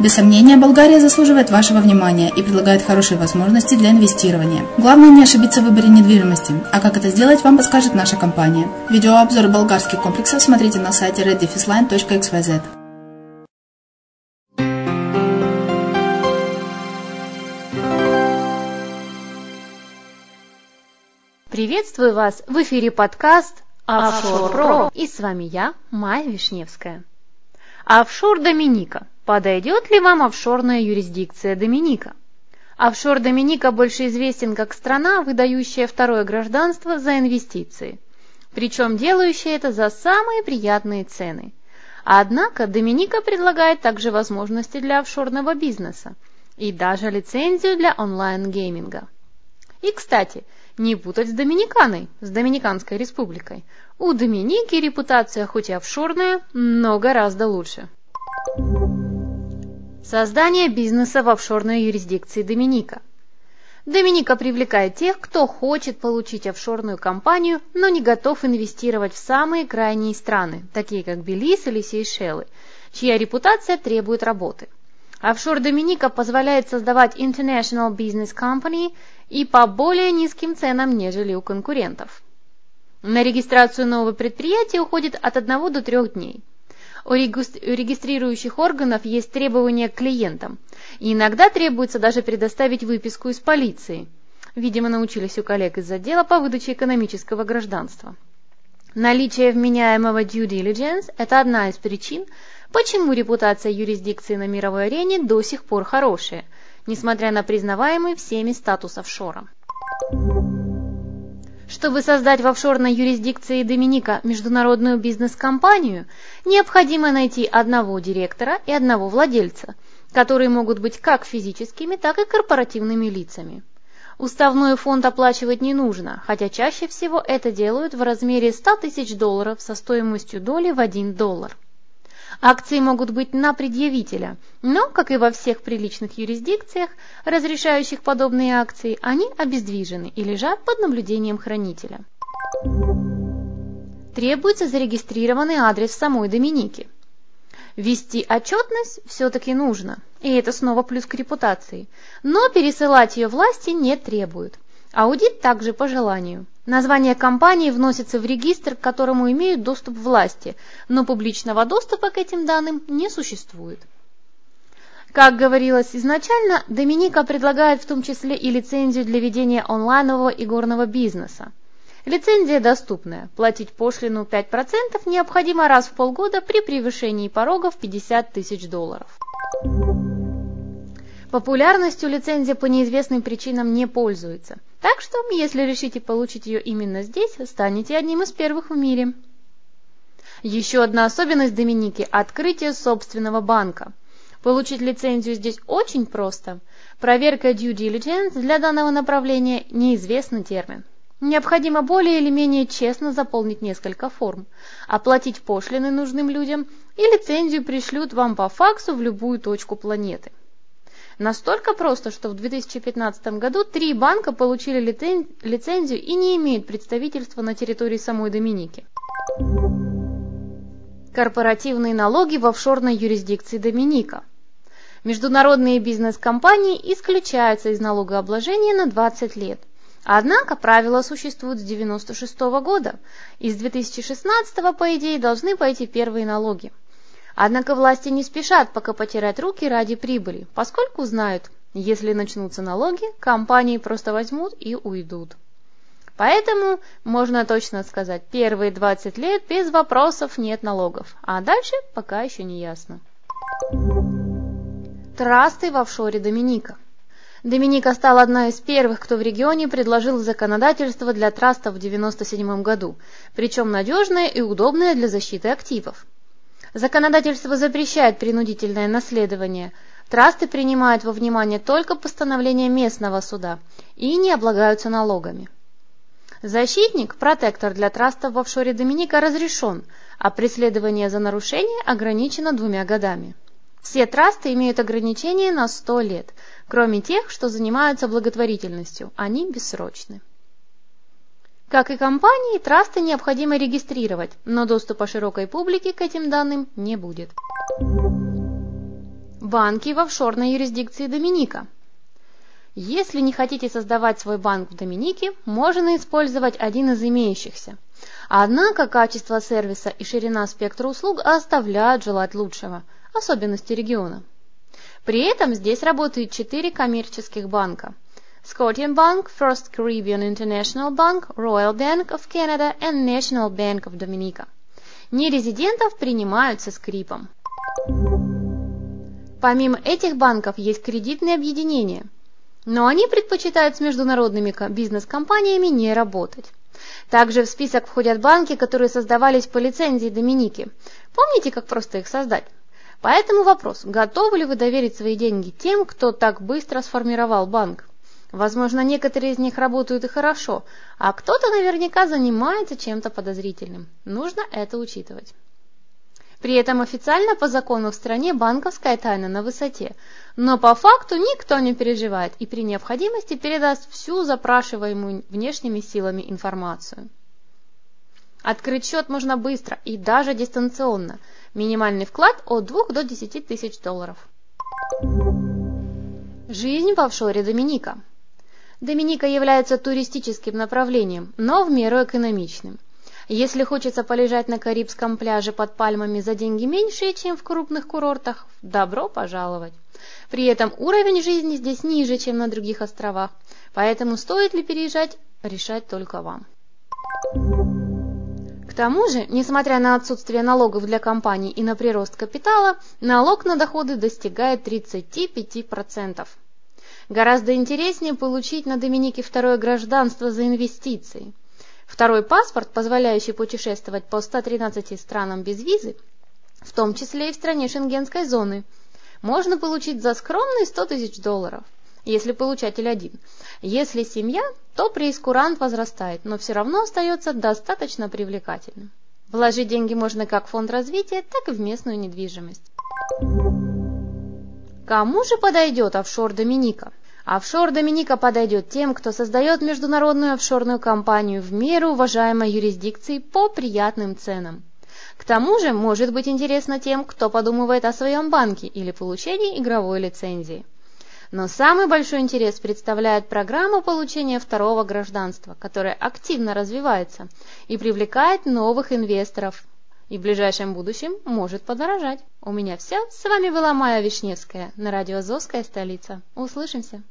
Без сомнения, Болгария заслуживает вашего внимания и предлагает хорошие возможности для инвестирования. Главное не ошибиться в выборе недвижимости, а как это сделать, вам подскажет наша компания. Видеообзор болгарских комплексов смотрите на сайте reddefisline.xyz. Приветствую вас в эфире подкаст Офшор Про. И с вами я, Майя Вишневская. Офшор Доминика. Подойдет ли вам офшорная юрисдикция Доминика? Офшор Доминика больше известен как страна, выдающая второе гражданство за инвестиции, причем делающая это за самые приятные цены. Однако Доминика предлагает также возможности для офшорного бизнеса и даже лицензию для онлайн-гейминга. И, кстати, не путать с Доминиканой, с Доминиканской республикой. У Доминики репутация хоть и офшорная, но гораздо лучше. Создание бизнеса в офшорной юрисдикции Доминика. Доминика привлекает тех, кто хочет получить офшорную компанию, но не готов инвестировать в самые крайние страны, такие как Белиз или Сейшелы, чья репутация требует работы. Офшор Доминика позволяет создавать International Business Company и по более низким ценам, нежели у конкурентов. На регистрацию нового предприятия уходит от 1 до 3 дней. У регистрирующих органов есть требования к клиентам, и иногда требуется даже предоставить выписку из полиции. Видимо, научились у коллег из отдела по выдаче экономического гражданства. Наличие вменяемого due diligence – это одна из причин, Почему репутация юрисдикции на мировой арене до сих пор хорошая, несмотря на признаваемый всеми статус офшора? Чтобы создать в офшорной юрисдикции Доминика международную бизнес-компанию, необходимо найти одного директора и одного владельца, которые могут быть как физическими, так и корпоративными лицами. Уставной фонд оплачивать не нужно, хотя чаще всего это делают в размере 100 тысяч долларов со стоимостью доли в 1 доллар. Акции могут быть на предъявителя, но, как и во всех приличных юрисдикциях, разрешающих подобные акции, они обездвижены и лежат под наблюдением хранителя. Требуется зарегистрированный адрес самой Доминики. Вести отчетность все-таки нужно, и это снова плюс к репутации, но пересылать ее власти не требуют. Аудит также по желанию. Название компании вносится в регистр, к которому имеют доступ власти, но публичного доступа к этим данным не существует. Как говорилось изначально, Доминика предлагает в том числе и лицензию для ведения онлайнового игорного бизнеса. Лицензия доступная. Платить пошлину 5% необходимо раз в полгода при превышении порога в 50 тысяч долларов. Популярностью лицензия по неизвестным причинам не пользуется. Так что, если решите получить ее именно здесь, станете одним из первых в мире. Еще одна особенность Доминики – открытие собственного банка. Получить лицензию здесь очень просто. Проверка due diligence для данного направления – неизвестный термин. Необходимо более или менее честно заполнить несколько форм, оплатить пошлины нужным людям и лицензию пришлют вам по факсу в любую точку планеты. Настолько просто, что в 2015 году три банка получили лицензию и не имеют представительства на территории самой Доминики. Корпоративные налоги в офшорной юрисдикции Доминика. Международные бизнес-компании исключаются из налогообложения на 20 лет. Однако правила существуют с 1996 года, и с 2016 по идее должны пойти первые налоги. Однако власти не спешат пока потирать руки ради прибыли, поскольку знают, если начнутся налоги, компании просто возьмут и уйдут. Поэтому можно точно сказать, первые 20 лет без вопросов нет налогов, а дальше пока еще не ясно. Трасты в офшоре Доминика. Доминика стала одной из первых, кто в регионе предложил законодательство для трастов в 1997 году, причем надежное и удобное для защиты активов. Законодательство запрещает принудительное наследование. Трасты принимают во внимание только постановление местного суда и не облагаются налогами. Защитник, протектор для трастов в офшоре Доминика разрешен, а преследование за нарушение ограничено двумя годами. Все трасты имеют ограничение на 100 лет, кроме тех, что занимаются благотворительностью, они бессрочны. Как и компании, трасты необходимо регистрировать, но доступа широкой публике к этим данным не будет. Банки в офшорной юрисдикции Доминика. Если не хотите создавать свой банк в Доминике, можно использовать один из имеющихся. Однако качество сервиса и ширина спектра услуг оставляют желать лучшего, особенности региона. При этом здесь работают четыре коммерческих банка – Scotiabank, First Caribbean International Bank, Royal Bank of Canada и National Bank of Dominica. Нерезидентов принимают со скрипом. Помимо этих банков есть кредитные объединения, но они предпочитают с международными бизнес-компаниями не работать. Также в список входят банки, которые создавались по лицензии Доминики. Помните, как просто их создать? Поэтому вопрос, готовы ли вы доверить свои деньги тем, кто так быстро сформировал банк? Возможно, некоторые из них работают и хорошо, а кто-то наверняка занимается чем-то подозрительным. Нужно это учитывать. При этом официально по закону в стране банковская тайна на высоте, но по факту никто не переживает и при необходимости передаст всю запрашиваемую внешними силами информацию. Открыть счет можно быстро и даже дистанционно. Минимальный вклад от 2 до 10 тысяч долларов. Жизнь в офшоре Доминика. Доминика является туристическим направлением, но в меру экономичным. Если хочется полежать на Карибском пляже под пальмами за деньги меньшие, чем в крупных курортах, добро пожаловать. При этом уровень жизни здесь ниже, чем на других островах, поэтому стоит ли переезжать, решать только вам. К тому же, несмотря на отсутствие налогов для компаний и на прирост капитала, налог на доходы достигает 35%. Гораздо интереснее получить на Доминике второе гражданство за инвестиции. Второй паспорт, позволяющий путешествовать по 113 странам без визы, в том числе и в стране шенгенской зоны, можно получить за скромные 100 тысяч долларов, если получатель один. Если семья, то преискурант возрастает, но все равно остается достаточно привлекательным. Вложить деньги можно как в фонд развития, так и в местную недвижимость. Кому же подойдет офшор Доминика? Офшор Доминика подойдет тем, кто создает международную офшорную компанию в меру уважаемой юрисдикции по приятным ценам. К тому же может быть интересно тем, кто подумывает о своем банке или получении игровой лицензии. Но самый большой интерес представляет программа получения второго гражданства, которая активно развивается и привлекает новых инвесторов и в ближайшем будущем может подорожать. У меня все. С вами была Майя Вишневская на радио «Азовская столица». Услышимся!